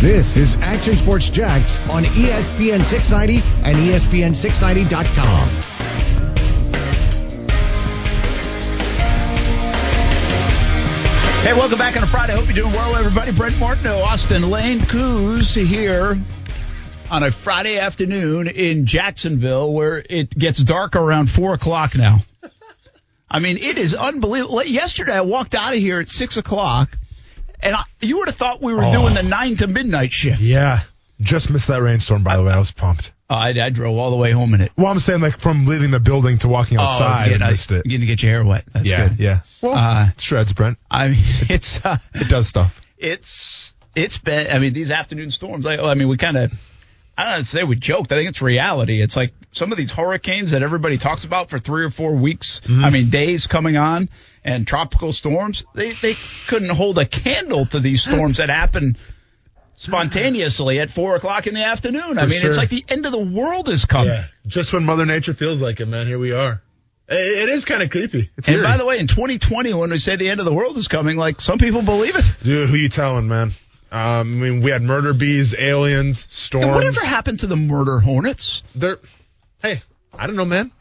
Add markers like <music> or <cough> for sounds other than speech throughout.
This is Action Sports Jax on ESPN 690 and ESPN690.com. Hey, welcome back on a Friday. Hope you're doing well, everybody. Brent Martineau, Austin Lane Coos here on a Friday afternoon in Jacksonville where it gets dark around 4 o'clock now. I mean, it is unbelievable. Yesterday, I walked out of here at 6 o'clock, and I, you would have thought we were oh. doing the 9 to midnight shift. Yeah. Just missed that rainstorm, by the way. I was pumped. I, I, drove all the way home in it. Well, I'm saying like from leaving the building to walking oh, outside, oh, getting, I missed it. Getting to get your hair wet. That's yeah, good. Yeah, Well, uh, it shreds, Brent. I mean, <laughs> it's uh, it does stuff. It's it's been. I mean, these afternoon storms. I, I mean, we kind of. I don't say we joked. I think it's reality. It's like some of these hurricanes that everybody talks about for three or four weeks. Mm-hmm. I mean, days coming on and tropical storms. They they couldn't hold a candle to these storms that happen spontaneously at four o'clock in the afternoon. For I mean, sure. it's like the end of the world is coming. Yeah, just when Mother Nature feels like it, man. Here we are. It is kind of creepy. It's and eerie. by the way, in 2020, when we say the end of the world is coming, like some people believe it. Dude, who you telling, man? Um, I mean, we had murder bees, aliens, storms. And whatever happened to the murder hornets? They're, hey, I don't know, man.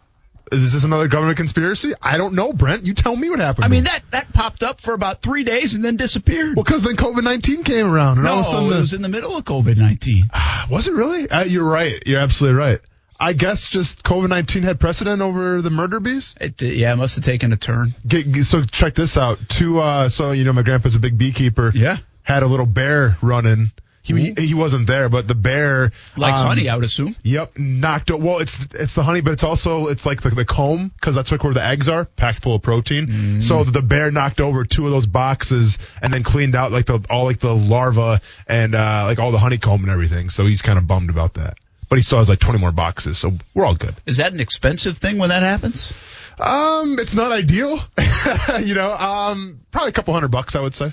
Is this another government conspiracy? I don't know, Brent. You tell me what happened. I mean, that that popped up for about three days and then disappeared. Well, because then COVID nineteen came around, and no, all of a sudden it was in the middle of COVID nineteen. Was it really? Uh, you're right. You're absolutely right. I guess just COVID nineteen had precedent over the murder bees. It yeah, it must have taken a turn. Get, so check this out. Two, uh, so you know, my grandpa's a big beekeeper. Yeah. Had a little bear running he, he wasn't there, but the bear likes um, honey, I would assume. Yep, knocked out. Well, it's it's the honey, but it's also it's like the, the comb because that's like where the eggs are, packed full of protein. Mm. So the bear knocked over two of those boxes and then cleaned out like the all like the larva and uh like all the honeycomb and everything. So he's kind of bummed about that. But he still has like 20 more boxes, so we're all good. Is that an expensive thing when that happens? Um, it's not ideal. <laughs> you know, um, probably a couple hundred bucks, I would say.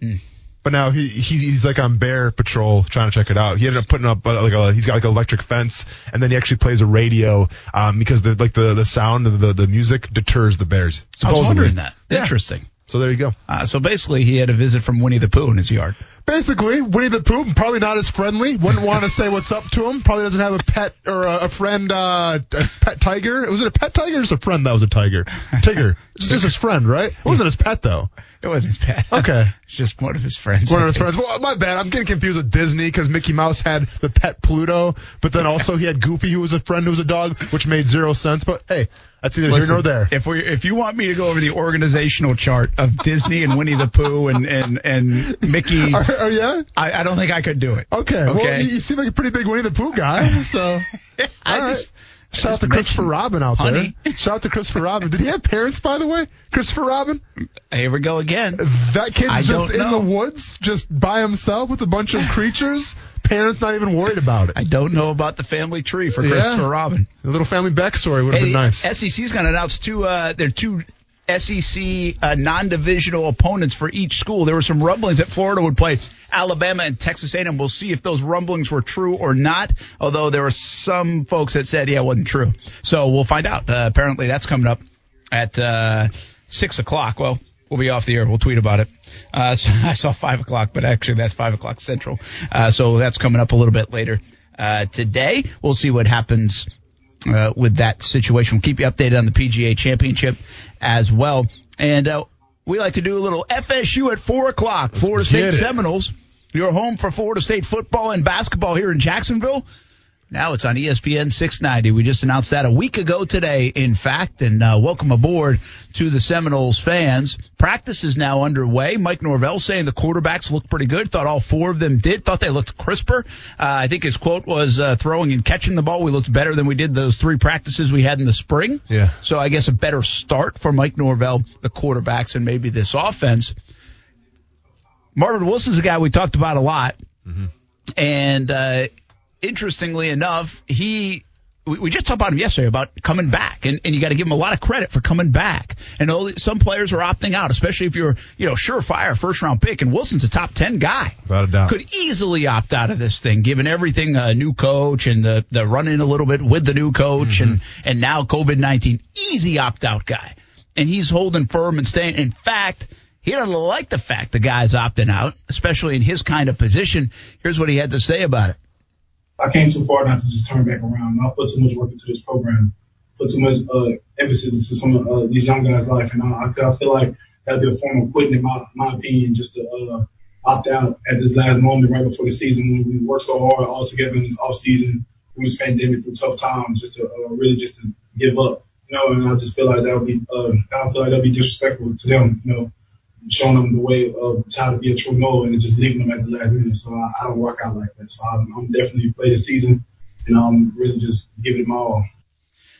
Hmm. But now he, he he's like on bear patrol trying to check it out. He ended up putting up uh, like a he's got like an electric fence, and then he actually plays a radio um, because the like the the sound of the the music deters the bears. Supposedly. I was wondering that. Yeah. Interesting. So there you go. Uh, so basically, he had a visit from Winnie the Pooh in his yard. Basically, Winnie the Pooh probably not as friendly. Wouldn't want to say what's up to him. Probably doesn't have a pet or a, a friend, uh, a pet tiger. Was it a pet tiger or just a friend that was a tiger? Tiger. <laughs> just his friend, right? It wasn't his pet though. It wasn't his pet. Okay. <laughs> it's just one of his friends. One of his friends. Well, my bad. I'm getting confused with Disney because Mickey Mouse had the pet Pluto, but then also he had Goofy, who was a friend who was a dog, which made zero sense. But hey, that's either Listen, here nor there. If we, if you want me to go over the organizational chart of Disney and Winnie the Pooh and and and Mickey, <laughs> are, are yeah, I, I don't think I could do it. Okay. okay. Well, you, you seem like a pretty big Winnie the Pooh guy, so. <laughs> I right. just Shout out to Christopher Robin out honey. there. <laughs> Shout out to Christopher Robin. Did he have parents, by the way? Christopher Robin? Here we go again. That kid's I just in the woods, just by himself with a bunch of creatures. parents not even worried about it. I don't know about the family tree for Christopher yeah. Robin. A little family backstory would have hey, been nice. SEC's going to announce two, uh, their two SEC uh, non-divisional opponents for each school. There were some rumblings that Florida would play Alabama and Texas A&M. We'll see if those rumblings were true or not. Although there were some folks that said, yeah, it wasn't true. So we'll find out. Uh, apparently that's coming up at uh, six o'clock. Well, we'll be off the air. We'll tweet about it. Uh, <laughs> so I saw five o'clock, but actually that's five o'clock central. Uh, so that's coming up a little bit later. Uh, today, we'll see what happens uh, with that situation. We'll keep you updated on the PGA Championship as well. And uh, we like to do a little FSU at four o'clock. Let's Florida State Seminoles. Your home for Florida State football and basketball here in Jacksonville. Now it's on ESPN 690. We just announced that a week ago today, in fact, and uh, welcome aboard to the Seminoles fans. Practice is now underway. Mike Norvell saying the quarterbacks look pretty good. Thought all four of them did. Thought they looked crisper. Uh, I think his quote was uh, throwing and catching the ball. We looked better than we did those three practices we had in the spring. Yeah. So I guess a better start for Mike Norvell, the quarterbacks, and maybe this offense. Marvin Wilson's a guy we talked about a lot. Mm-hmm And uh, interestingly enough, he we, just talked about him yesterday about coming back, and, and you got to give him a lot of credit for coming back. And all, some players are opting out, especially if you're, you know, surefire first round pick. And Wilson's a top ten guy. Without a doubt. Could easily opt out of this thing, given everything, a new coach and the the run in a little bit with the new coach, mm-hmm. and and now COVID nineteen, easy opt out guy. And he's holding firm and staying. In fact. He doesn't like the fact the guy's opting out, especially in his kind of position. Here's what he had to say about it. I came too far not to just turn back around. I put too much work into this program, put too much uh, emphasis into some of uh, these young guys' life, and I, I feel like that'd be a form of quitting, in my, my opinion, just to uh, opt out at this last moment right before the season when we worked so hard all together in this off season, through this pandemic, through tough times, just to uh, really just to give up. You know, and I just feel like that would be, uh, I feel like that'd be disrespectful to them. You know showing them the way of how to be a true no and just leaving them at the last minute. So I, I don't work out like that. So I'm, I'm definitely play the season and I'm really just giving it my all.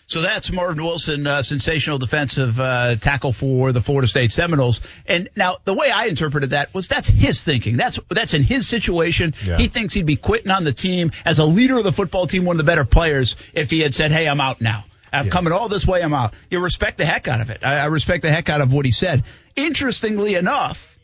So that's Marvin Wilson, uh, sensational defensive uh, tackle for the Florida State Seminoles. And now the way I interpreted that was that's his thinking. That's that's in his situation. Yeah. He thinks he'd be quitting on the team as a leader of the football team, one of the better players, if he had said, "Hey, I'm out now." I'm Yeah. coming all this way. I'm out. You respect the heck out of it. I, I respect the heck out of what he said. Interestingly enough,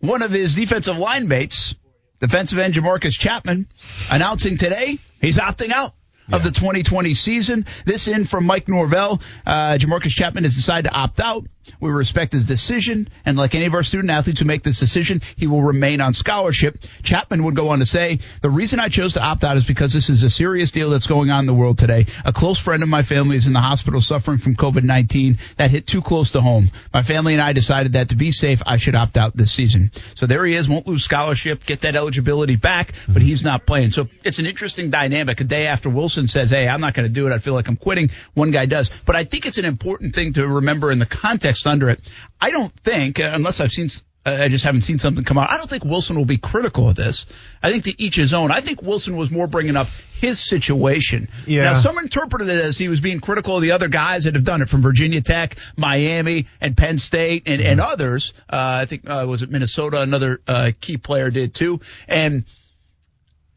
one of his defensive line mates, defensive end Jamarcus Chatman, announcing today he's opting out of the 2020 season. This in from Mike Norvell. Uh, Jamarcus Chatman has decided to opt out. We respect his decision, and like any of our student athletes who make this decision, he will remain on scholarship. Chatman would go on to say, "The reason I chose to opt out is because this is a serious deal that's going on in the world today. A close friend of my family is in the hospital suffering from COVID-19. That hit too close to home. My family and I decided that to be safe, I should opt out this season. So there he is, won't lose scholarship, get that eligibility back, but he's not playing. So it's an interesting dynamic. A day after Wilson says, "Hey, I'm not going to do it. I feel like I'm quitting." One guy does, but I think it's an important thing to remember in the context under it. I don't think, uh, unless I've seen. uh, I just haven't seen something come out. I don't think Wilson will be critical of this. I think to each his own. I think Wilson was more bringing up his situation. Yeah. Now, some interpreted it as he was being critical of the other guys that have done it from Virginia Tech, Miami, and Penn State, and, and others. Uh, I think uh, was it Minnesota? Another uh, key player did too. And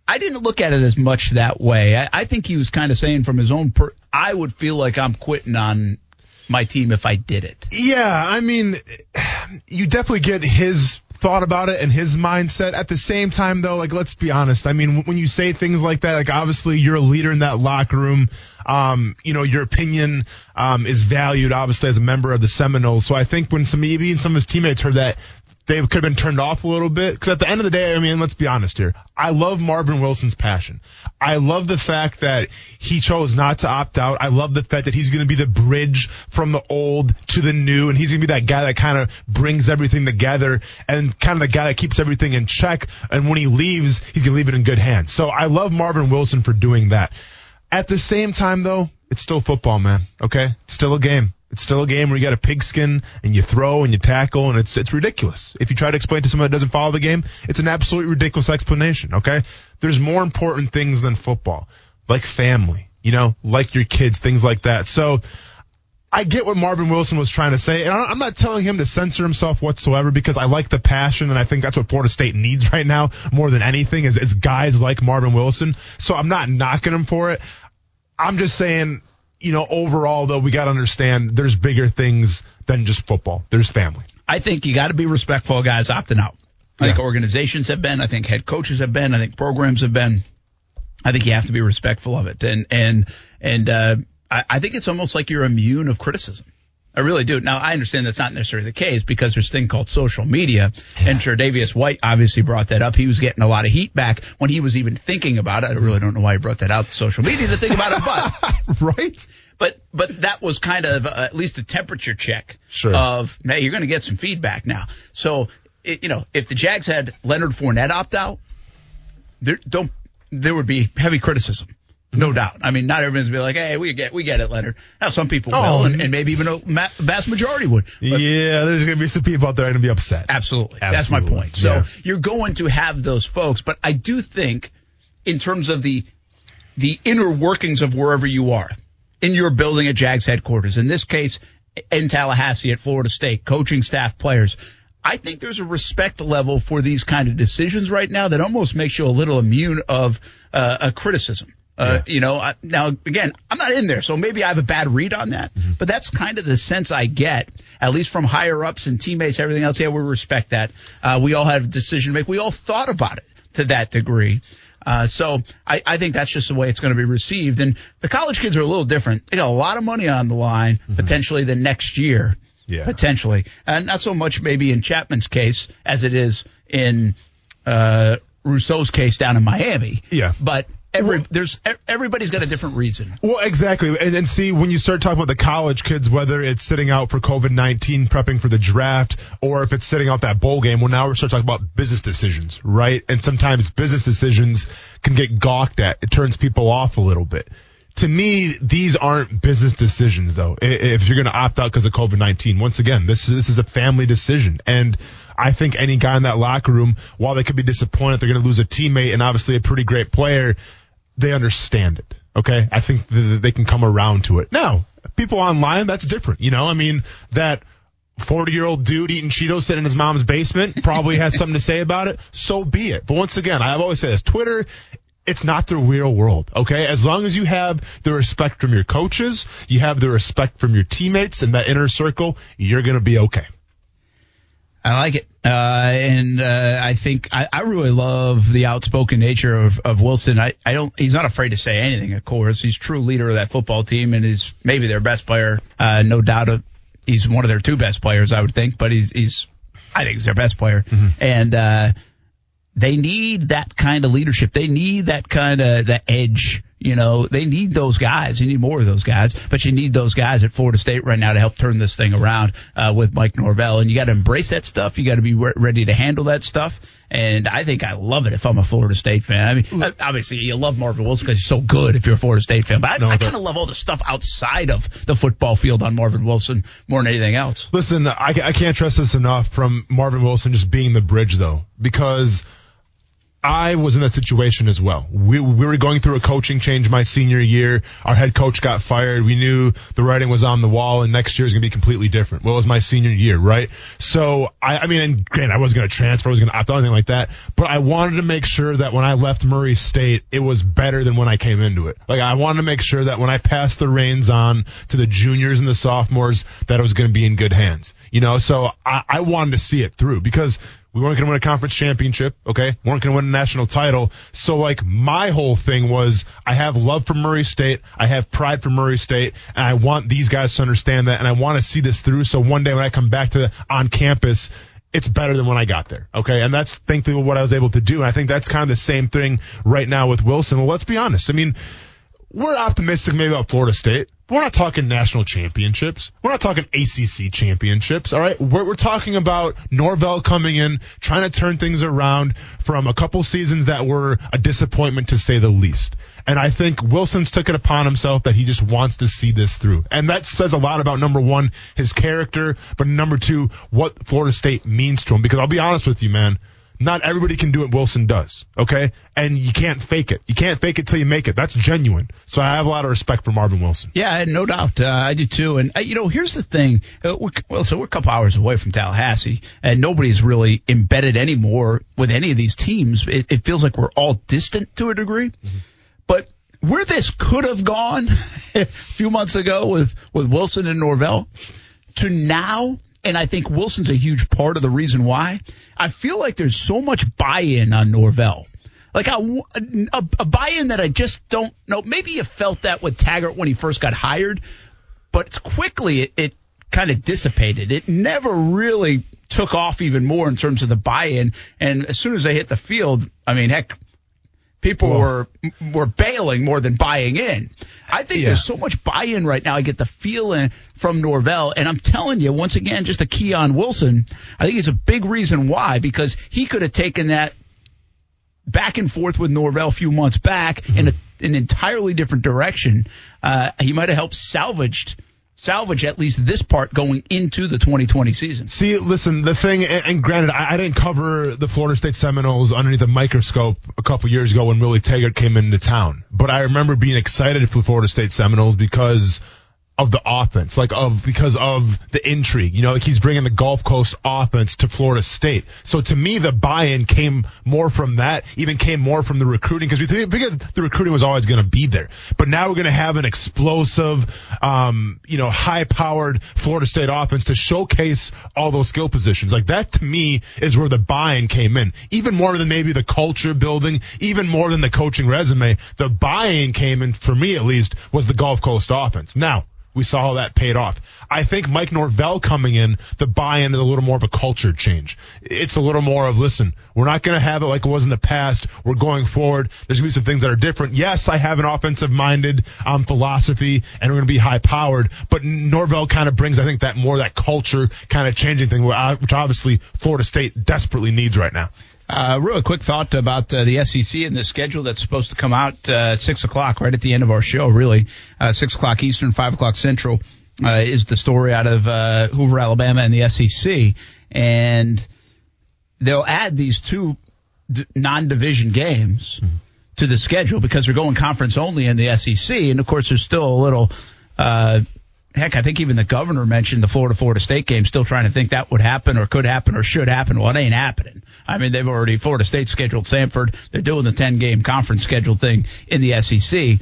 I didn't look at it as much that way. I, I think he was kind of saying from his own. Per- I would feel like I'm quitting on my team if I did it. Yeah, I mean, you definitely get his thought about it and his mindset. At the same time, though, like let's be honest. I mean, when you say things like that, like obviously you're a leader in that locker room. Um, you know, your opinion um, is valued, obviously, as a member of the Seminoles. So I think when some maybe some of his teammates heard that, they could have been turned off a little bit. Because at the end of the day, I mean, let's be honest here. I love Marvin Wilson's passion. I love the fact that he chose not to opt out. I love the fact that he's going to be the bridge from the old to the new, and he's going to be that guy that kind of brings everything together and kind of the guy that keeps everything in check. And when he leaves, he's going to leave it in good hands. So I love Marvin Wilson for doing that. At the same time, though, it's still football, man. Okay, it's still a game. It's still a game where you got a pigskin and you throw and you tackle, and it's it's ridiculous. If you try to explain to someone that doesn't follow the game, it's an absolutely ridiculous explanation. Okay, there's more important things than football, like family, you know, like your kids, things like that. So. I get what Marvin Wilson was trying to say, and I'm not telling him to censor himself whatsoever because I like the passion, and I think that's what Florida State needs right now more than anything is, is guys like Marvin Wilson. So I'm not knocking him for it. I'm just saying, you know, overall though, we got to understand there's bigger things than just football. There's family. I think you got to be respectful of guys opting out. I think organizations have been. I think head coaches have been. I think programs have been. I think you have to be respectful of it. And and and uh, I, I think it's almost like you're immune of criticism. I really do. Now I understand that's not necessarily the case because there's a thing called social media, and Tre'Davious White obviously brought that up. He was getting a lot of heat back when he was even thinking about it. I really don't know why he brought that out to social media to think about it, but <laughs> right? but but that was kind of uh, at least a temperature check Sure. of hey, you're going to get some feedback now. So it, you know, if the Jags had Leonard Fournette opt out, there don't there would be heavy criticism. No doubt. I mean, not everyone's gonna be like, "Hey, we get, we get it, Leonard." Now, some people Oh, will, and, and- maybe even a ma- vast majority would. But yeah, there's going to be some people out there going to be upset. Absolutely. That's my point. So Yeah. you're going to have those folks, but I do think in terms of the the inner workings of wherever you are in your building at Jags headquarters, in this case in Tallahassee at Florida State, coaching staff, players, I think there's a respect level for these kind of decisions right now that almost makes you a little immune of uh, a criticism. Uh, You know, I, now again, I'm not in there, so maybe I have a bad read on that. Mm-hmm. But that's kind of the sense I get, at least from higher ups and teammates, everything else. Yeah, we respect that. Uh, we all have a decision to make. We all thought about it to that degree. Uh, so I, I think that's just the way it's going to be received. And the college kids are a little different. They got a lot of money on the line potentially the next year. Mm-hmm. Yeah. Potentially. And not so much maybe in Chatman's case as it is in, uh, Rousseau's case down in Miami. Yeah. But every, there's, everybody's got a different reason. Well, exactly. And then see, when you start talking about the college kids, whether it's sitting out for COVID 19, prepping for the draft, or if it's sitting out that bowl game, well, now we're starting talking about business decisions, right? And sometimes business decisions can get gawked at. It turns people off a little bit. To me, these aren't business decisions, though. If you're going to opt out because of COVID 19, once again, this is, this is a family decision. And I think any guy in that locker room, while they could be disappointed they're going to lose a teammate and obviously a pretty great player, they understand it. Okay. I think that they can come around to it. Now, people online, that's different. You know, I mean, that 40 year old dude eating Cheetos sitting in his mom's basement probably has something to say about it. So be it. But once again, I've always said this Twitter, it's not the real world. Okay. As long as you have the respect from your coaches, you have the respect from your teammates and that inner circle, you're going to be okay. I like it. Uh, and, uh, I think I, I really love the outspoken nature of, of Wilson. I, I don't, he's not afraid to say anything, of course. He's true leader of that football team and is maybe their best player. Uh, no doubt of, he's one of their two best players, I would think, but he's, he's, I think he's their best player. And, uh, they need that kind of leadership. They need that kind of the edge. You know, they need those guys. You need more of those guys, but you need those guys at Florida State right now to help turn this thing around uh, with Mike Norvell. And you got to embrace that stuff. You got to be re- ready to handle that stuff. And I think I love it if I'm a Florida State fan. I mean, obviously you love Marvin Wilson because he's so good if you're a Florida State fan. But I, No, I kind of love all the stuff outside of the football field on Marvin Wilson more than anything else. Listen, I, I can't trust this enough from Marvin Wilson just being the bridge though, because I was in that situation as well. We, we were going through a coaching change my senior year. Our head coach got fired. We knew the writing was on the wall and next year is going to be completely different. Well, it was my senior year, right? So I, I mean, and granted, I wasn't going to transfer. I was going to opt out, anything like that. But I wanted to make sure that when I left Murray State, it was better than when I came into it. Like I wanted to make sure that when I passed the reins on to the juniors and the sophomores, that it was going to be in good hands. You know, so I, I wanted to see it through because we weren't going to win a conference championship, okay? We weren't going to win a national title. So like my whole thing was I have love for Murray State. I have pride for Murray State and I want these guys to understand that and I want to see this through. So one day when I come back to the, on campus, it's better than when I got there. Okay. And that's thankfully what I was able to do. And I think that's kind of the same thing right now with Wilson. Well, let's be honest. I mean, we're optimistic maybe about Florida State. We're not talking national championships. We're not talking ACC championships. All right. We're, we're talking about Norvell coming in, trying to turn things around from a couple seasons that were a disappointment to say the least. And I think Wilson's took it upon himself that he just wants to see this through. And that says a lot about number one, his character, but number two, what Florida State means to him. Because I'll be honest with you, man not everybody can do what Wilson does, okay? And you can't fake it. You can't fake it till you make it. That's genuine. So I have a lot of respect for Marvin Wilson. Yeah, no doubt. Uh, I do too. And uh, you know, here's the thing. Uh, we're, well, so we're a couple hours away from Tallahassee, and nobody's really embedded anymore with any of these teams. It, it feels like we're all distant to a degree. But where this could have gone <laughs> a few months ago with with Wilson and Norvell to now. And I think Wilson's a huge part of the reason why. I feel like there's so much buy-in on Norvell. Like a, buy-in that I just don't know. Maybe you felt that with Taggart when he first got hired, but it's quickly it, it kind of dissipated. It never really took off even more in terms of the buy-in. And as soon as they hit the field, I mean, heck, people were were bailing more than buying in. I think Yeah. there's so much buy-in right now. I get the feeling from Norvell, and I'm telling you, once again, just a key on Wilson. I think it's a big reason why because he could have taken that back and forth with Norvell a few months back in a, an entirely different direction. Uh, he might have helped salvaged salvage at least this part going into the 2020 season. See, listen, the thing, and, granted, I, I didn't cover the Florida State Seminoles underneath a microscope a couple years ago when Willie Taggart came into town. But I remember being excited for the Florida State Seminoles because of the offense, like of because of the intrigue. You know, like he's bringing the Gulf Coast offense to Florida State. So to me, the buy-in came more from that, even came more from the recruiting because we figured the recruiting was always going to be there. But now we're going to have an explosive, um, you know, high-powered Florida State offense to showcase all those skill positions. Like that to me is where the buy-in came in, even more than maybe the culture building, even more than the coaching resume. The buy-in came in for me at least was the Gulf Coast offense. Now we saw how that paid off. I think Mike Norvell coming in, the buy-in is a little more of a culture change. It's a little more of, listen, we're not going to have it like it was in the past. We're going forward. There's going to be some things that are different. Yes, I have an offensive-minded um, philosophy, and we're going to be high-powered. But Norvell kind of brings, I think, that more that culture kind of changing thing, which obviously Florida State desperately needs right now. Uh, really quick thought about uh, the SEC and the schedule that's supposed to come out uh, six o'clock, right at the end of our show. Really, uh, six o'clock Eastern, five o'clock Central uh, is the story out of uh, Hoover, Alabama, and the SEC, and they'll add these two d- non-division games mm-hmm. to the schedule because they're going conference only in the SEC, and of course there's still a little heck, I think even the governor mentioned the Florida Florida State game, still trying to think that would happen or could happen or should happen. Well, it ain't happening. I mean, they've already Florida State scheduled Samford. They're doing the 10 game conference schedule thing in the SEC,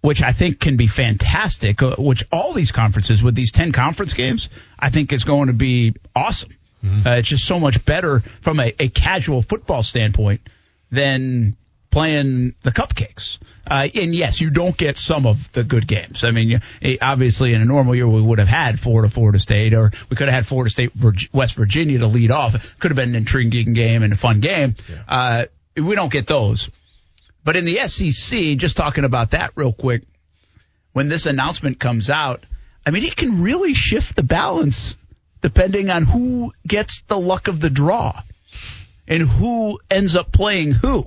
which I think can be fantastic. Uh, which all these conferences with these 10 conference games, I think is going to be awesome. Mm-hmm. Uh, it's just so much better from a, a casual football standpoint than playing the cupcakes. Uh, and yes, you don't get some of the good games. I mean, obviously in a normal year we would have had Florida, Florida State, or we could have had Florida State, West Virginia to lead off. Could have been an intriguing game and a fun game. Yeah. Uh, we don't get those. But in the SEC, just talking about that real quick, when this announcement comes out, I mean, it can really shift the balance depending on who gets the luck of the draw and who ends up playing who.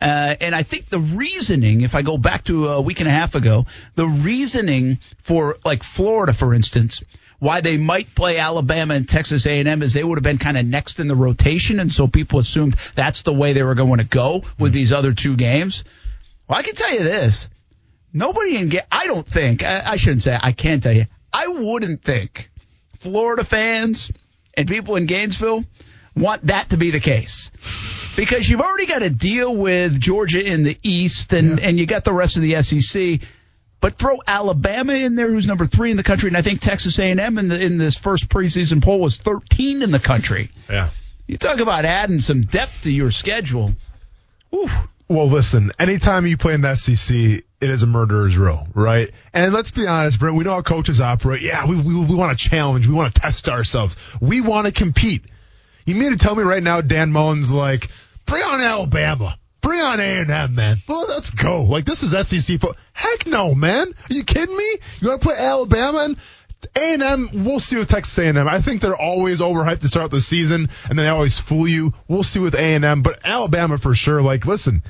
Uh, and I think the reasoning, if I go back to a week and a half ago, the reasoning for like Florida, for instance, why they might play Alabama and Texas A&M is they would have been kind of next in the rotation, and so people assumed that's the way they were going to go with these other two games. Well, I can tell you this: nobody in I don't think I, I shouldn't say I can't tell you. I wouldn't think Florida fans and people in Gainesville want that to be the case because you've already got to deal with Georgia in the East and, yeah. and you got the rest of the SEC. But throw Alabama in there, who's number three in the country, and I think Texas A&M in, the, in this first preseason poll was 13 in the country. Yeah. You talk about adding some depth to your schedule. Ooh. Well, listen, anytime you play in the SEC, it is a murderer's row, right? And let's be honest, Brent, we know how coaches operate. Yeah, we, we, we want to challenge. We want to test ourselves. We want to compete. You mean to tell me right now Dan Mullen's like, bring on Alabama. Bring on A&M, man. Well, let's go. Like, this is SEC football. Heck no, man. Are you kidding me? You want to put Alabama and A&M, we'll see with Texas A&M. I think they're always overhyped to start the season, and they always fool you. We'll see with A&M, but Alabama for sure. Like, listen,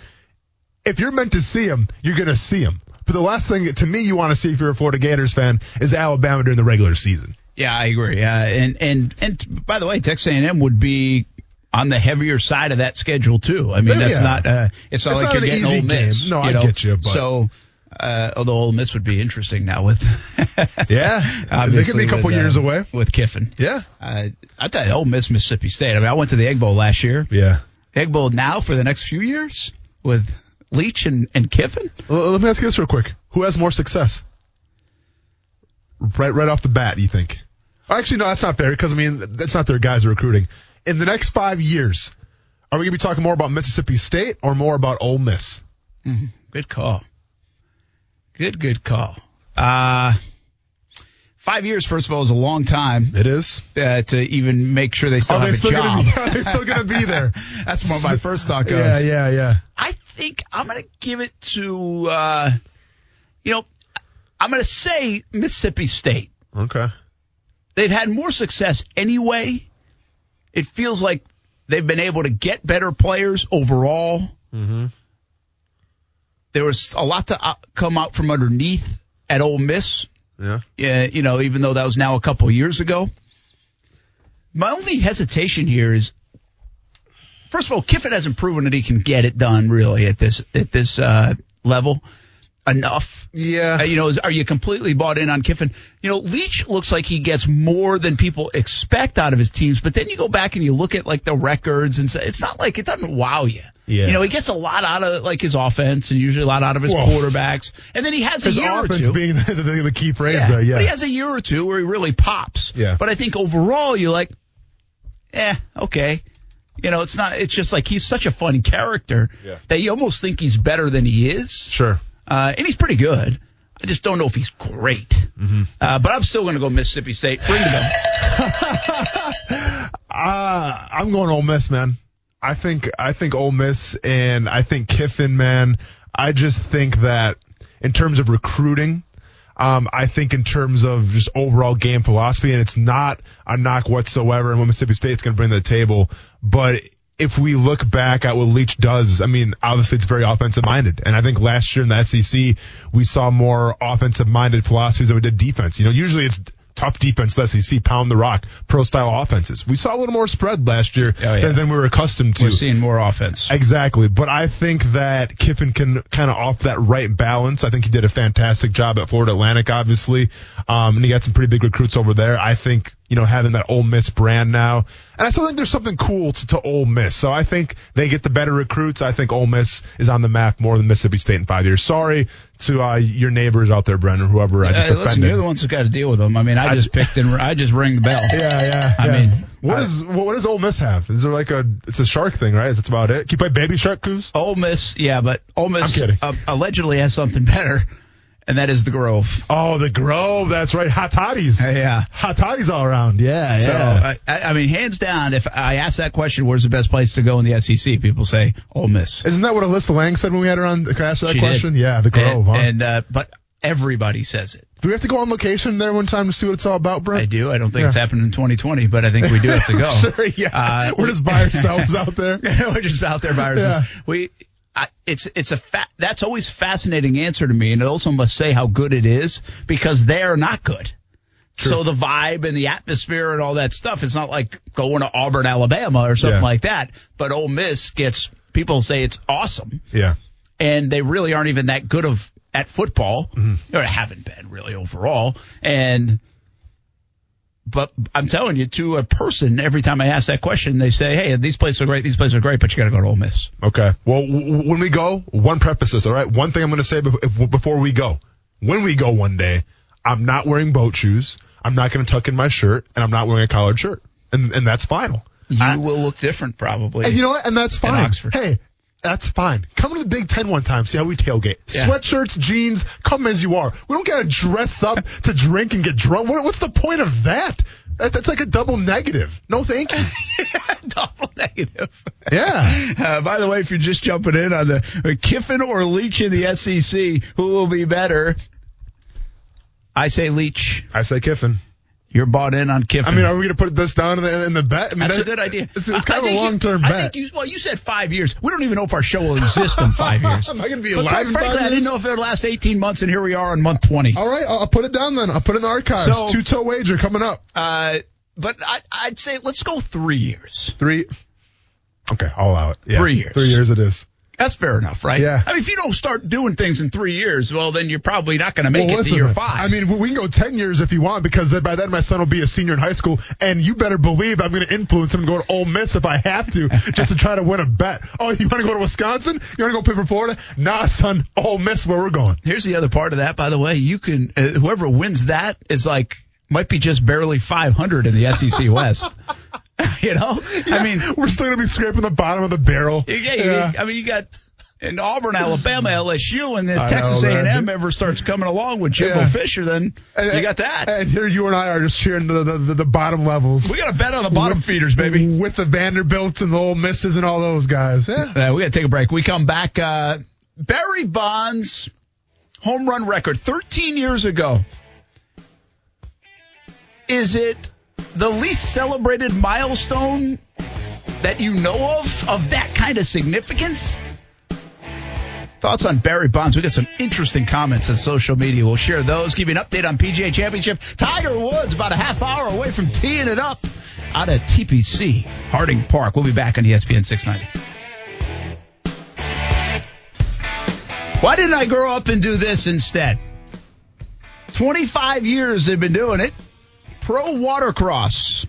if you're meant to see them, you're going to see them. But the last thing, to me, you want to see if you're a Florida Gators fan is Alabama during the regular season. Yeah, I agree. Uh, and and and by the way, Texas A&M would be on the heavier side of that schedule too. I mean, that's yeah. not. Uh, it's not like not you're getting Ole Miss. Game. No, I know? get you. But. So. Uh, although Ole Miss would be interesting now with, <laughs> yeah, <laughs> they could be a couple with, years uh, away with Kiffin. Yeah, uh, I tell you, Ole Miss, Mississippi State. I mean, I went to the Egg Bowl last year. Yeah, Egg Bowl now for the next few years with Leach and, and Kiffin. Well, let me ask you this real quick: Who has more success? Right, right off the bat, you think? Actually, no, that's not fair because I mean that's not their guys recruiting. In the next five years, are we going to be talking more about Mississippi State or more about Ole Miss? Mm-hmm. Good call. Good, good call. Uh, five years, first of all, is a long time. It is uh, to even make sure they still have a job. Be, they're still going to be there. <laughs> That's more my first thought goes. Yeah, yeah, yeah. I think I'm going to give it to, uh, you know, I'm going to say Mississippi State. Okay. They've had more success anyway. It feels like they've been able to get better players overall. Mm-hmm. There was a lot to uh, come out from underneath at Ole Miss. Yeah. Yeah, you know, even though that was now a couple years ago. My only hesitation here is, first of all, Kiffin hasn't proven that he can get it done really at this at this uh, level. Enough? Yeah. Uh, you know, is, are you completely bought in on Kiffin? You know, Leach looks like he gets more than people expect out of his teams, but then you go back and you look at like the records and say, it's not like it doesn't wow you. Yeah. You know, he gets a lot out of like his offense and usually a lot out of his Well, quarterbacks. And then he has a year or two. being the, the, the key phrase yeah, there, yeah. But he has a year or two where he really pops. Yeah. But I think overall you're like, eh, okay. You know, it's not, it's just like he's such a fun character Yeah. that you almost think he's better than he is. sure. Uh, and he's pretty good. I just don't know if he's great. Mm-hmm. Uh, but I'm still going to go Mississippi State. Bring. <laughs> Uh, I'm going Ole Miss, man. I think I think Ole Miss and I think Kiffin, man. I just think that in terms of recruiting, um, I think in terms of just overall game philosophy, and it's not a knock whatsoever and what Mississippi State's going to bring to the table, but if we look back at what Leach does, I mean, obviously it's very offensive minded. And I think last year in the SEC, we saw more offensive minded philosophies than we did defense. You know, usually it's tough defense, the SEC, pound the rock, pro style offenses. We saw a little more spread last year Oh, yeah. than, than we were accustomed to. We're seeing more offense. Exactly. But I think that Kiffin can kind of off that right balance. I think he did a fantastic job at Florida Atlantic, obviously. Um, and he got some pretty big recruits over there. I think, you know, having that Ole Miss brand now. And I still think there's something cool to, to Ole Miss. So I think they get the better recruits. I think Ole Miss is on the map more than Mississippi State in five years. Sorry to, uh, your neighbors out there, Brendan, whoever I just Hey, listen, you're the ones who got to deal with them. I mean, I, I- just picked and I just ring the bell. <laughs> Yeah, yeah. I yeah. mean, what is what, what does Ole Miss have? Is there like a it's a shark thing, right? That's about it. Can you play Baby Shark Coos? Ole Miss, yeah, but Ole Miss uh, allegedly has something better, and that is the Grove. Oh, the Grove. That's right. Hot toddies. Yeah. Hot toddies all around. Yeah, So, yeah. I, I mean, hands down, if I ask that question, where's the best place to go in the SEC? People say Ole Miss. Isn't that what Alyssa Lang said when we had her on? Can I ask that She did. question? Yeah, the Grove. and, huh? and uh, but everybody says it. Do we have to go on location there one time to see what it's all about, Brent? I do. I don't think Yeah. it's happening in 2020, but I think we do have to go. <laughs> sure, yeah. Uh, We're just by ourselves out there. <laughs> We're just out there by ourselves. Yeah. We. I, it's it's a fa- that's always fascinating answer to me, and it also must say how good it is because they're not good. So the vibe and the atmosphere and all that stuff, it's not like going to Auburn, Alabama or something Yeah. like that. But Ole Miss gets people say it's awesome, Yeah. and they really aren't even that good of at football, Mm-hmm. or haven't been really overall. And but I'm telling you, to a person, every time I ask that question, they say, "Hey, these places are great. These places are great, but you got to go to Ole Miss." Okay. Well, w- when we go, one preface all right? One thing I'm going to say bef- before we go. When we go one day, I'm not wearing boat shoes. I'm not going to tuck in my shirt, and I'm not wearing a collared shirt. And, and that's final. You will look different, probably. And you know what? And that's fine. Hey, that's fine. Come to the Big Ten one time. See how we tailgate. Yeah. Sweatshirts, jeans, come as you are. We don't got to dress up to drink and get drunk. What, what's the point of that? that? That's like a double negative. No, thank you. <laughs> Double negative. Yeah. Uh, by the way, if you're just jumping in on the uh, Kiffin or Leach in the SEC, who will be better? I say Leach. I say Kiffin. You're bought in on Kiffin. I mean, are we going to put this down in the, in the bet? I mean, That's that- a good idea. It's, it's I- I kind of a long term I bet. think you, well, you said five years. We don't even know if our show will exist in five <laughs> years. Am I going to be But alive quite frankly, I didn't know if it would last 18 months, and here we are on month 20. All right, I'll, put it down then. I'll put it in the archives. So- Two toe wager coming up. Uh, but I, I'd say let's go three years. Three. Okay, I'll allow it. Yeah, Three years. Three years it is. That's fair enough, right? Yeah. I mean, if you don't start doing things in three years, well, then you're probably not going to make Well, it to year five. I mean, we can go 10 years if you want because then by then my son will be a senior in high school and you better believe I'm going to influence him to go to Ole Miss if I have to <laughs> just to try to win a bet. Oh, you want to go to Wisconsin? You want to go play for Florida? Nah, son, Ole Miss where we're going. Here's the other part of that, by the way. You can uh, whoever wins that is like might be just barely 500 in the SEC West. <laughs> <laughs> you know, I mean, <laughs> We're still going to be scraping the bottom of the barrel. yeah, you- I mean, you got in Auburn, Alabama, LSU, and then I Texas know, A&M ever starts coming along with Jimbo Yeah. Fisher, then And- you got that. And here you and I are just cheering the, the, the, the bottom levels. we got to bet on the bottom feeders, baby. With the Vanderbilts and the Ole Misses and all those guys. Yeah. Uh, we got to take a break. We come back. Uh, Barry Bonds home run record 13 years ago. Is it the least celebrated milestone that you know of of that kind of significance? Thoughts on Barry Bonds? We got some interesting comments on social media. We'll share those. Give you an update on PGA Championship. Tiger Woods about a half hour away from teeing it up out of TPC Harding Park. We'll be back on ESPN 690. Why didn't I grow up and do this instead? 25 years they've been doing it. Pro Watercross.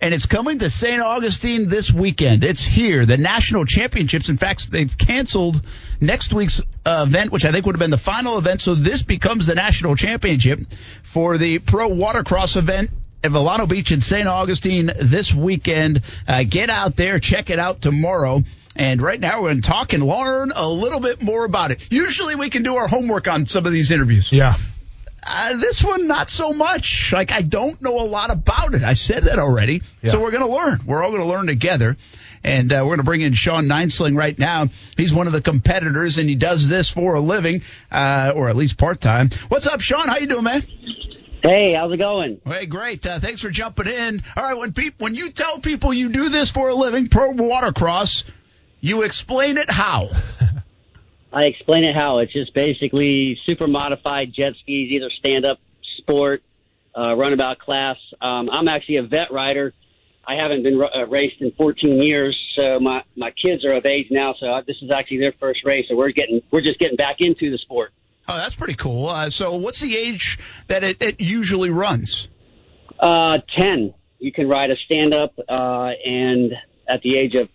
And it's coming to St. Augustine this weekend. It's here, the national championships. In fact, they've canceled next week's uh, event, which I think would have been the final event. So this becomes the national championship for the Pro Watercross event at Vilano Beach in St. Augustine this weekend. Uh, get out there, check it out tomorrow. And right now we're going to talk and learn a little bit more about it. Usually we can do our homework on some of these interviews. Yeah. Uh, this one, not so much. Like, I don't know a lot about it. I said that already. Yeah. So we're going to learn. We're all going to learn together. And uh, we're going to bring in Sean Ninesling right now. He's one of the competitors, and he does this for a living, uh, or at least part time. What's up, Sean? How you doing, man? Hey, how's it going? Hey, great. Uh, thanks for jumping in. All right, when people, when you tell people you do this for a living, pro watercross, you explain it how. I explain it how. It's just basically super modified jet skis, either stand up sport, uh, runabout class. Um, I'm actually a vet rider. I haven't been uh, raced in 14 years, so my my kids are of age now. So this is actually their first race, so we're getting we're just getting back into the sport. Oh, that's pretty cool. Uh, so, what's the age that it, it usually runs? Uh, 10. You can ride a stand up, uh, and at the age of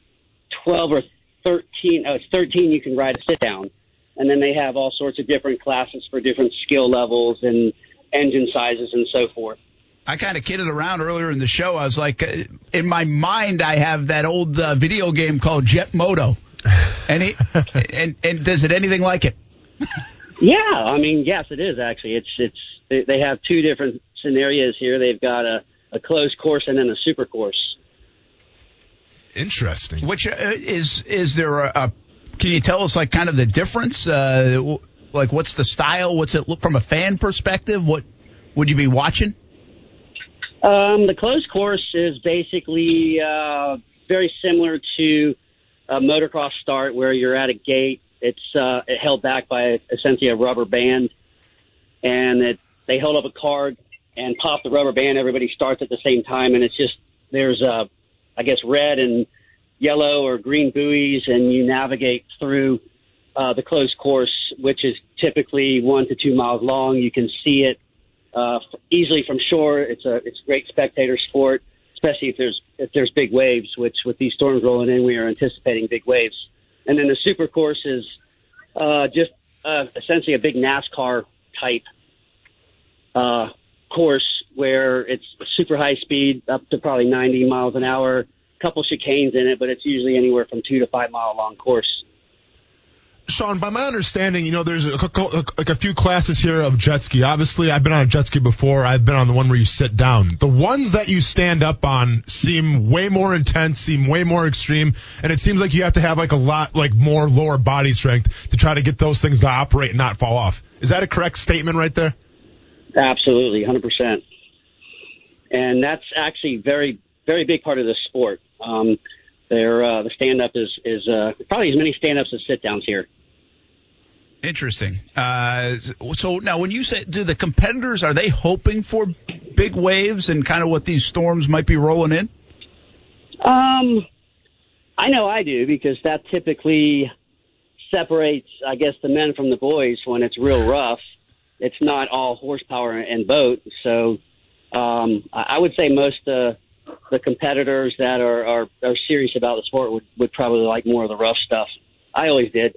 12 or 13, oh, it's 13, you can ride a sit down. And then they have all sorts of different classes for different skill levels and engine sizes and so forth. I kind of kidded around earlier in the show. I was like, uh, in my mind, I have that old uh, video game called Jet Moto. And, he, <laughs> and and does it anything like it? <laughs> Yeah, I mean, yes, it is actually. It's it's they- they have two different scenarios here. They've got a a closed course and then a super course. Interesting. Which uh, is is there a, a? Can you tell us like kind of the difference? Uh, like what's the style? What's it look from a fan perspective? What would you be watching? Um, the closed course is basically uh, very similar to a motocross start, where you're at a gate. It's uh, held back by essentially a rubber band, and it, they hold up a card and pop the rubber band. Everybody starts at the same time, and it's just there's uh, I guess red and yellow or green buoys, and you navigate through uh, the closed course, which is typically one to two miles long. You can see it uh, easily from shore. It's a it's a great spectator sport, especially if there's if there's big waves. Which with these storms rolling in, we are anticipating big waves. And then the super course is uh, just uh, essentially a big NASCAR type uh, course where it's super high speed, up to probably 90 miles an hour. Couple chicanes in it, but it's usually anywhere from two to five mile long course. Sean, by my understanding, you know, there's a, like a few classes here of jet ski. Obviously, I've been on a jet ski before. I've been on the one where you sit down. The ones that you stand up on seem way more intense, seem way more extreme, and it seems like you have to have like a lot, like more lower body strength to try to get those things to operate and not fall off. Is that a correct statement right there? Absolutely, 100%. And that's actually very, very big part of the sport. Um, there, uh, the stand up is, is, uh, probably as many stand ups as sit downs here. Interesting. Uh, so now, when you say, do the competitors are they hoping for big waves and kind of what these storms might be rolling in? Um, I know I do because that typically separates, I guess, the men from the boys when it's real rough. It's not all horsepower and boat. So, um, I would say most, uh, the competitors that are, are, are serious about the sport would, would probably like more of the rough stuff. I always did.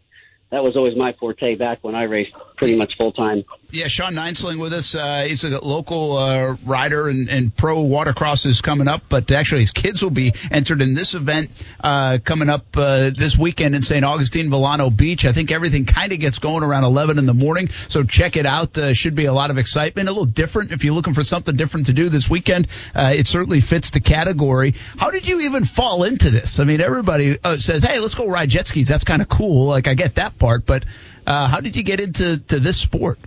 That was always my forte back when I raced pretty much full time. Yeah, Sean Ninesling with us. Uh, he's a local uh, rider and, and pro watercross is coming up, but actually his kids will be entered in this event uh, coming up uh, this weekend in St. Augustine, Vilano Beach. I think everything kind of gets going around 11 in the morning, so check it out. Uh, should be a lot of excitement, a little different. If you're looking for something different to do this weekend, uh, it certainly fits the category. How did you even fall into this? I mean, everybody says, "Hey, let's go ride jet skis." That's kind of cool. Like I get that part, but uh, how did you get into to this sport?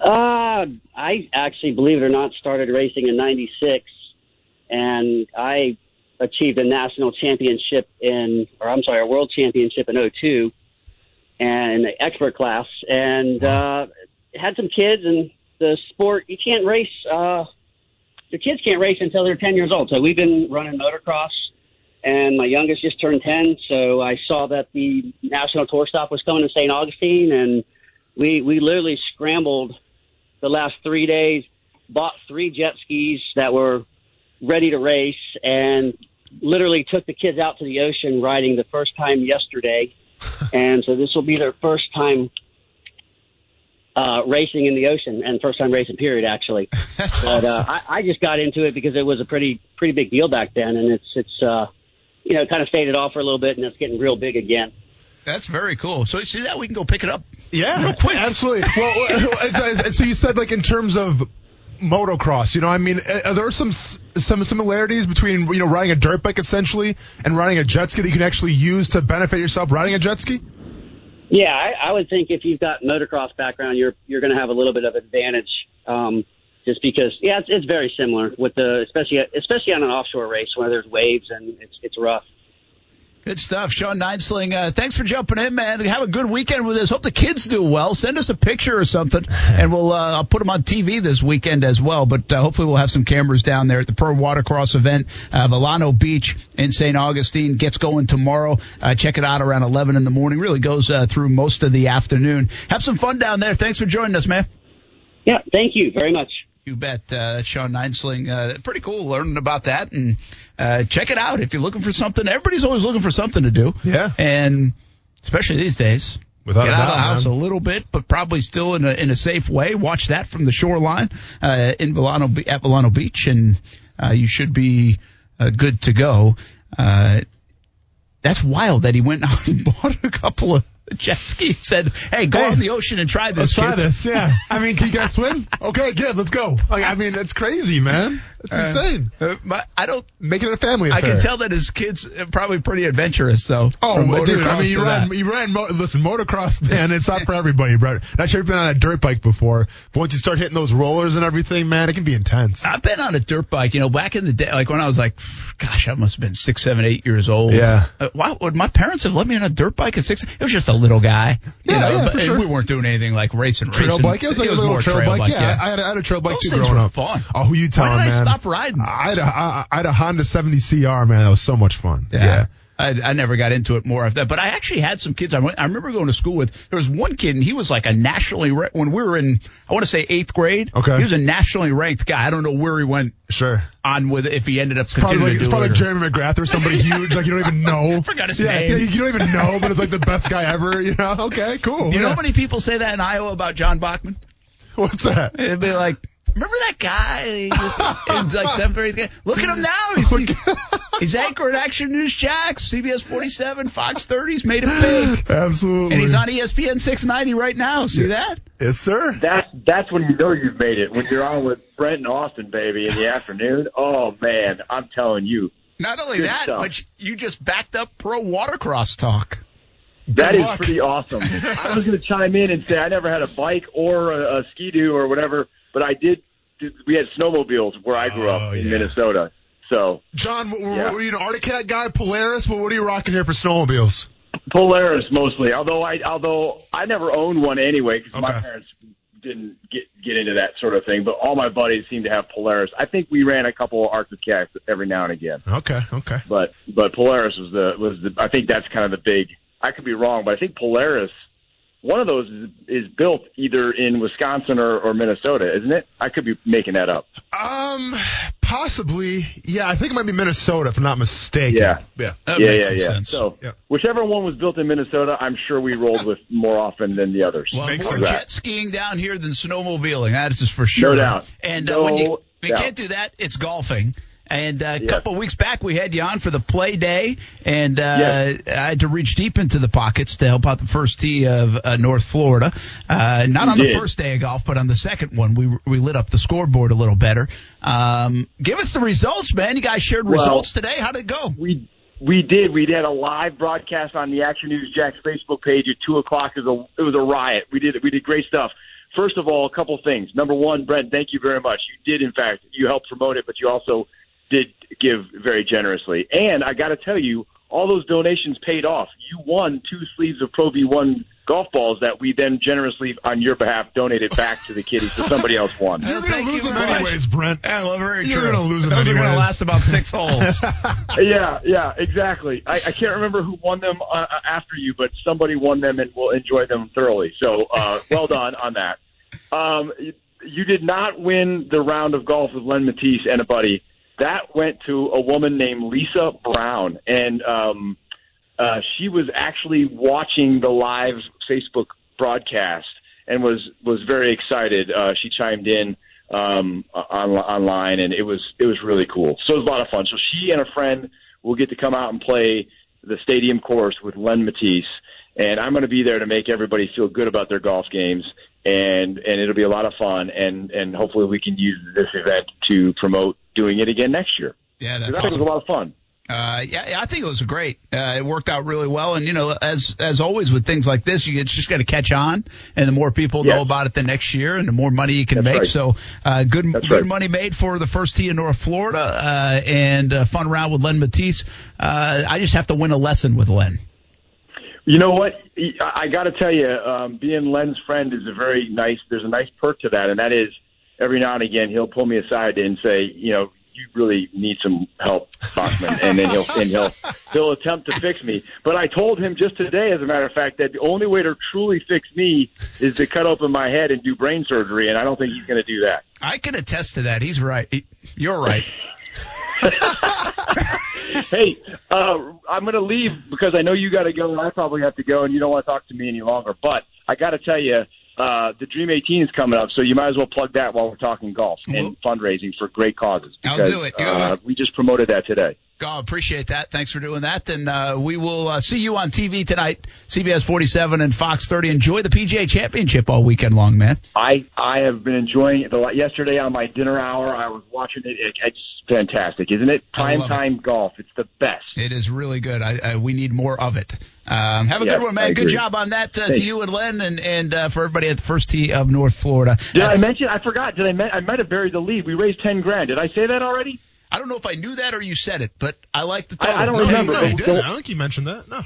Uh, I actually, believe it or not, started racing in '96, and I achieved a national championship in, or I'm sorry, a world championship in '02, and the expert class, and uh, had some kids, and the sport you can't race. Uh, the kids can't race until they're 10 years old. So we've been running motocross and my youngest just turned 10. So I saw that the national tour stop was coming to St. Augustine, and we we literally scrambled the last three days, bought three jet skis that were ready to race, and literally took the kids out to the ocean riding the first time yesterday. <laughs> and so this will be their first time uh, racing in the ocean and first time racing period actually. <laughs> That's but uh. I, I just got into it because it was a pretty pretty big deal back then, and it's it's uh, you know kind of faded off for a little bit, and it's getting real big again. That's very cool. So you see that we can go pick it up. Yeah, Real quick. absolutely. Well, <laughs> so- so you said like in terms of motocross, you know, I mean, uh, are there some some similarities between you know riding a dirt bike essentially and riding a jet ski that you can actually use to benefit yourself riding a jet ski? Yeah, I, I would think if you've got motocross background, you're you're going to have a little bit of advantage, um, just because yeah, it's, it's very similar with the especially especially on an offshore race where there's waves and it's it's rough. Good stuff, Sean Neinsling. Uh, thanks for jumping in, man. Have a good weekend with us. Hope the kids do well. Send us a picture or something, and we'll uh, I'll put them on TV this weekend as well. But uh, hopefully, we'll have some cameras down there at the Pro Watercross event. Uh, Vilano Beach in St. Augustine gets going tomorrow. Uh, check it out around 11 in the morning. Really goes uh, through most of the afternoon. Have some fun down there. Thanks for joining us, man. Yeah, thank you very much. You bet, uh, Sean Neinsling. Uh, pretty cool learning about that, and uh, check it out if you're looking for something. Everybody's always looking for something to do. Yeah. and especially these days. Without Get a out of the house man. a little bit, but probably still in a in a safe way. Watch that from the shoreline uh, in Vilano at Vilano Beach, and uh, you should be uh, good to go. Uh, that's wild that he went <laughs> out and bought a couple of <laughs> jet skis. Said, "Hey, go Hey, in the ocean and try this." Let's try kids." this. Yeah. <laughs> I mean, can you guys swim? Okay, good. Let's go. Like, I mean, that's crazy, man. That's insane. Uh, my, I don't. Make it a family I can tell that his kids are probably pretty adventurous, though. Oh, dude! I mean, you ran, you ran. Mo- listen, motocross, man, it's not for everybody, bro. Not sure you've been on a dirt bike before, but once you start hitting those rollers and everything, man, it can be intense. I've been on a dirt bike, you know, back in the day, like when I was like, gosh, I must have been six, seven, eight years old. Yeah. Uh, why would my parents have let me on a dirt bike at six? It was just a little guy. You Yeah, know, yeah, for sure. We weren't doing anything like racing, Trail racing. bike, it was like a little more trail, bike. Yeah, yeah. I, had a, I had a trail bike Those too growing up. fun. Oh, who you telling, Why did man? I stop riding? I had a, I, I had a Honda 70 CR, man. That was so much fun. Yeah. I, I never got into it more of that, but I actually had some kids. I, went, I remember going to school with. There was one kid, and he was like a nationally ra- when we were in. I want to say eighth grade. Okay. he was a nationally ranked guy. I don't know where he went Sure. on with it if he ended up Probably continuing like, to it's probably like Jeremy McGrath or somebody <laughs> huge, like you don't even know. Forgot his yeah, name. Yeah, you don't even know, but it's like the best guy ever. You know? <laughs> Okay, cool. you know how many people say that in Iowa about John Bachman? What's that? It'd be like, remember that guy? <laughs> in like seventh or eighth grade? Look at him now. He's, he's anchor anchoring Action News Jax, CBS 47, Fox 30s, made it big. Absolutely. And he's on ESPN 690 right now. See that? Yes, sir. That's that's when you know you've made it. When you're on with Brent and Austin, baby, in the afternoon. Oh man, I'm telling you, Not only Good that, stuff. but you just backed up pro watercross talk. that is luck. pretty awesome. I was going to chime in and say I never had a bike or a, a ski doo or whatever, but I did. We had snowmobiles where I grew Oh, up in yeah. Minnesota. So John, Yeah. were you an Arctic Cat guy, Polaris? Well, what are you rocking here for snowmobiles? Polaris mostly. Although I although I never owned one anyway because my parents didn't get get into that sort of thing. But all my buddies seem to have Polaris. I think we ran a couple of Arctic Cats every now and again. Okay, okay. but but Polaris was the was the I think that's kind of the big. I could be wrong, but I think Polaris, one of those is, is built either in Wisconsin or, or Minnesota, isn't it? I could be making that up. Um, possibly. Yeah, I think it might be Minnesota, if I'm not mistaken. Yeah. yeah. That yeah, makes yeah, some yeah. sense. So Yeah. whichever one was built in Minnesota, I'm sure we rolled with more often than the others. Well, Makes more sense. jet skiing down here than snowmobiling. That is for sure. No doubt. And uh, No when you, we doubt. can't do that, it's golfing. And uh, a Yeah. couple weeks back, we had you on for the play day, and uh, Yes. I had to reach deep into the pockets to help out the first tee of uh, North Florida. Uh, not You on the did. first day of golf, but on the second one, we we lit up the scoreboard a little better. Um, give us the results, man. You guys shared Well- results today. How did it go? We we did. We had a live broadcast on the Action News Jax Facebook page at two o'clock. It was a it was a riot. We did we did great stuff. First of all, a couple things. Number one, Brent, thank you very much. You did, in fact, you helped promote it, but you also did give very generously. And I got to tell you, all those donations paid off. You won two sleeves of Pro V1 golf balls that we then generously, on your behalf, donated back to the kiddies so somebody else won. You're Thank gonna lose you them much. anyways, Brent. Yeah, well, very You're gonna lose them Those are going to last about six holes. <laughs> yeah, yeah, exactly. I, I can't remember who won them uh, after you, but somebody won them and will enjoy them thoroughly. So, uh, well done on that. Um, you, you did not win the round of golf with Len Mattiace and a buddy. That went to a woman named Lisa Brown, and um, uh, she was actually watching the live Facebook broadcast and was was very excited. Uh, she chimed in um, on, online, and it was it was really cool. So it was a lot of fun. So she and a friend will get to come out and play the stadium course with Len Mattiace, and I'm going to be there to make everybody feel good about their golf games. And and it'll be a lot of fun, and and hopefully we can use this event to promote doing it again next year. Yeah, that's awesome. was a lot of fun. Uh, yeah, I think it was great. Uh, it worked out really well, and you know, as as always with things like this, you it's just got to catch on, and the more people know about it the next year, and the more money you can That's make. right. So, uh, good That's good right. money made for the first tee in North Florida, uh, and a fun round with Len Mattiace. Uh, I just have to win a lesson with Len. You know what? I got to tell you, um, being Len's friend is a very nice. There's a nice perk to that, and that is every now and again he'll pull me aside and say, you know, you really need some help, Bachman, and then he'll and he'll he'll attempt to fix me. But I told him just today, as a matter of fact, that the only way to truly fix me is to cut open my head and do brain surgery, and I don't think he's going to do that. I can attest to that. He's right. You're right. <laughs> <laughs> hey, uh, I'm going to leave because I know you got to go, and I probably have to go, and you don't want to talk to me any longer. But I got to tell you, uh, the Dream 18 is coming up, so you might as well plug that while we're talking golf and fundraising for great causes. I'll Because, do it. Uh, we just promoted that today. Oh, appreciate that. Thanks for doing that. And uh, we will uh, see you on TV tonight, CBS 47 and Fox 30. Enjoy the PGA Championship all weekend long, man. I I have been enjoying it. The, lot yesterday on my dinner hour, I was watching it. it it's fantastic, isn't it? Prime love it. time golf. It's the best. It is really good. I, I, we need more of it. Um, have a Yes, good one, I man. Good job on that uh, to you and Len, and and uh, for everybody at the first tee of North Florida. Did I That's- mention? I forgot. Did I? I might have buried the lead. We raised ten grand. Did I say that already? I don't know if I knew that or you said it, but I like the I- I don't No, remember. No, you Don't- didn't. I don't think you mentioned that. No.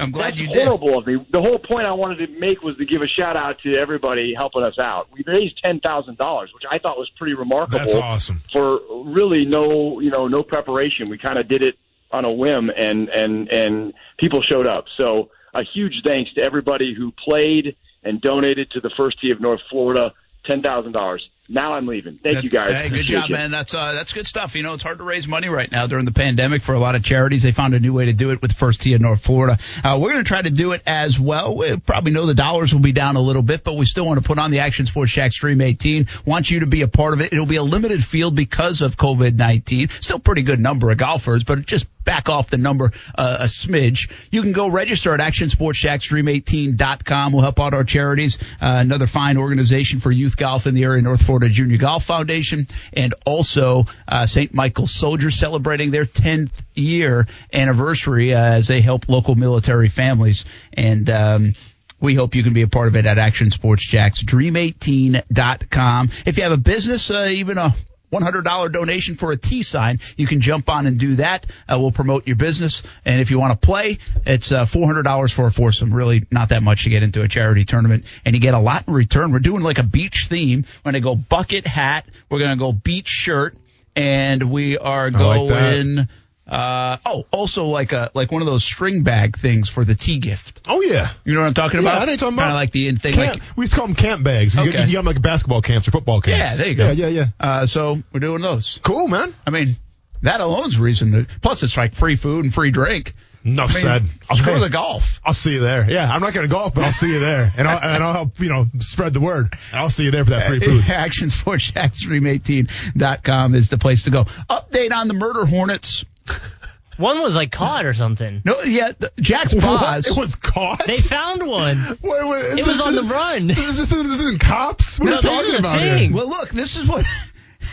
I'm glad That's you did. horrible of me. The whole point I wanted to make was to give a shout out to everybody helping us out. We raised ten thousand dollars, which I thought was pretty remarkable. That's awesome. For really no, you know, no preparation. We kind of did it on a whim, and and and people showed up. So a huge thanks to everybody who played and donated to the first tee of North Florida. Ten thousand dollars. Now I'm leaving. Thank you guys. Hey, good job, you. man. That's uh, that's good stuff. You know, it's hard to raise money right now during the pandemic for a lot of charities. They found a new way to do it with First Tee in North Florida. Uh, we're going to try to do it as well. We probably know the dollars will be down a little bit, but we still want to put on the Action Sports Jax Dream 18. Want you to be a part of it. It'll be a limited field because of COVID 19. Still pretty good number of golfers, but just back off the number uh, a smidge. You can go register at actionsportsjaxdream18.com. We'll help out our charities. Uh, another fine organization for youth golf in the area, North Florida Junior Golf Foundation, and also uh, St. Michael's Soldiers celebrating their 10th year anniversary uh, as they help local military families. And um, we hope you can be a part of it at Action Sports Jax, dream18.com. If you have a business, uh, even a $100 donation for a T sign. You can jump on and do that. Uh, we'll promote your business. And if you want to play, it's uh, $400 for a foursome. Really not that much to get into a charity tournament. And you get a lot in return. We're doing like a beach theme. We're going to go bucket hat. We're going to go beach shirt. And we are going. Uh, oh, also like a like one of those string bag things for the tee gift. Oh yeah. You know what I'm talking Yeah, about? I know what you're Kind of like the in thing. Camp, Like, we used to call them camp bags. You, Okay. you, you got them like basketball camps or football camps. yeah, there you go. Yeah, yeah, yeah. Uh, so we're doing those. Cool, man. I mean, that alone's reason. To, plus, it's like free food and free drink. Enough I mean, said. I'll screw the golf. I'll see you there. Yeah, I'm not going to golf, but I'll see you there, and I'll and I'll help you know spread the word. I'll see you there for that free food. <laughs> Action Sports Jax Dream18.com is the place to go. Update on the murder hornets. <laughs> One was like caught or something. No, yeah, the, Jack's What? Boz. It was caught. They found one. <laughs> Wait, wait, is It this- was on the run. This, this, this, this isn't cops. What No, are you talking about thing. here? Well, look, this is what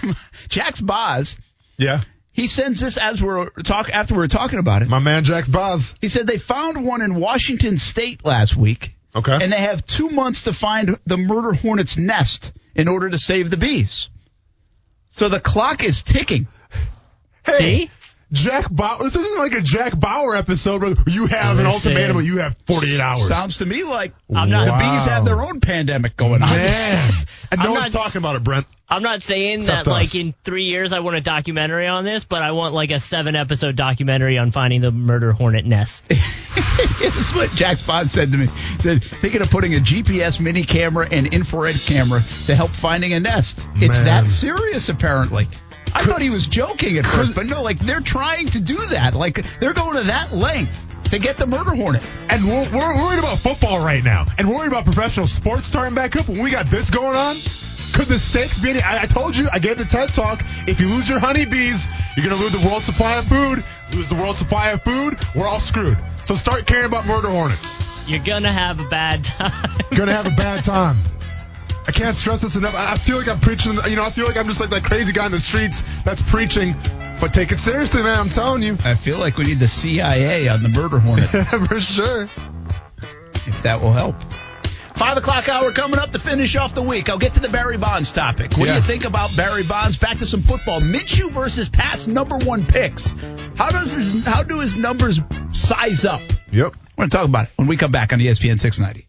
<laughs> Jack's Boz. Yeah, He sends this as we're talk after we are talking about it. my man Jack's Boz. He said they found one in Washington State last week. Okay. and they have two months to find the murder hornet's nest in order to save the bees. So the clock is ticking. hey, See? Jack Bauer. This isn't like a Jack Bauer episode where you have an Listen. ultimatum, but you have 48 hours. Sounds to me like I'm not- the bees have their own pandemic going on. Man. <laughs> And no I'm one's not- talking about it, Brent. I'm not saying Except that like in three years I want a documentary on this, but I want like a seven episode documentary on finding the murder hornet nest. <laughs> this is what Jack Spot said to me. He said, thinking of putting a GPS mini camera and infrared camera to help finding a nest. It's Man. that serious, apparently. I thought he was joking at first, but no, like they're trying to do that. Like they're going to that length to get the murder hornet. And we're, we're worried about football right now, and worried about professional sports starting back up. When we got this going on, could the stakes be any? I, I told you, I gave the TED talk. If you lose your honeybees, you're gonna lose the world supply of food. Lose the world supply of food, we're all screwed. So start caring about murder hornets. You're gonna have a bad time. Gonna have a bad time. I can't stress this enough. I I feel like I'm preaching. You know, I feel like I'm just like that crazy guy in the streets that's preaching. But take it seriously, man. I'm telling you, I feel like we need the CIA on the murder hornet. <laughs> for sure. if that will help. Five o'clock hour coming up to finish off the week. I'll get to the Barry Bonds topic. What do you think about Barry Bonds? Back to some football. Minshew versus past number one picks. How does his how do his numbers size up? Yep. We're gonna talk about it when we come back on ESPN 690.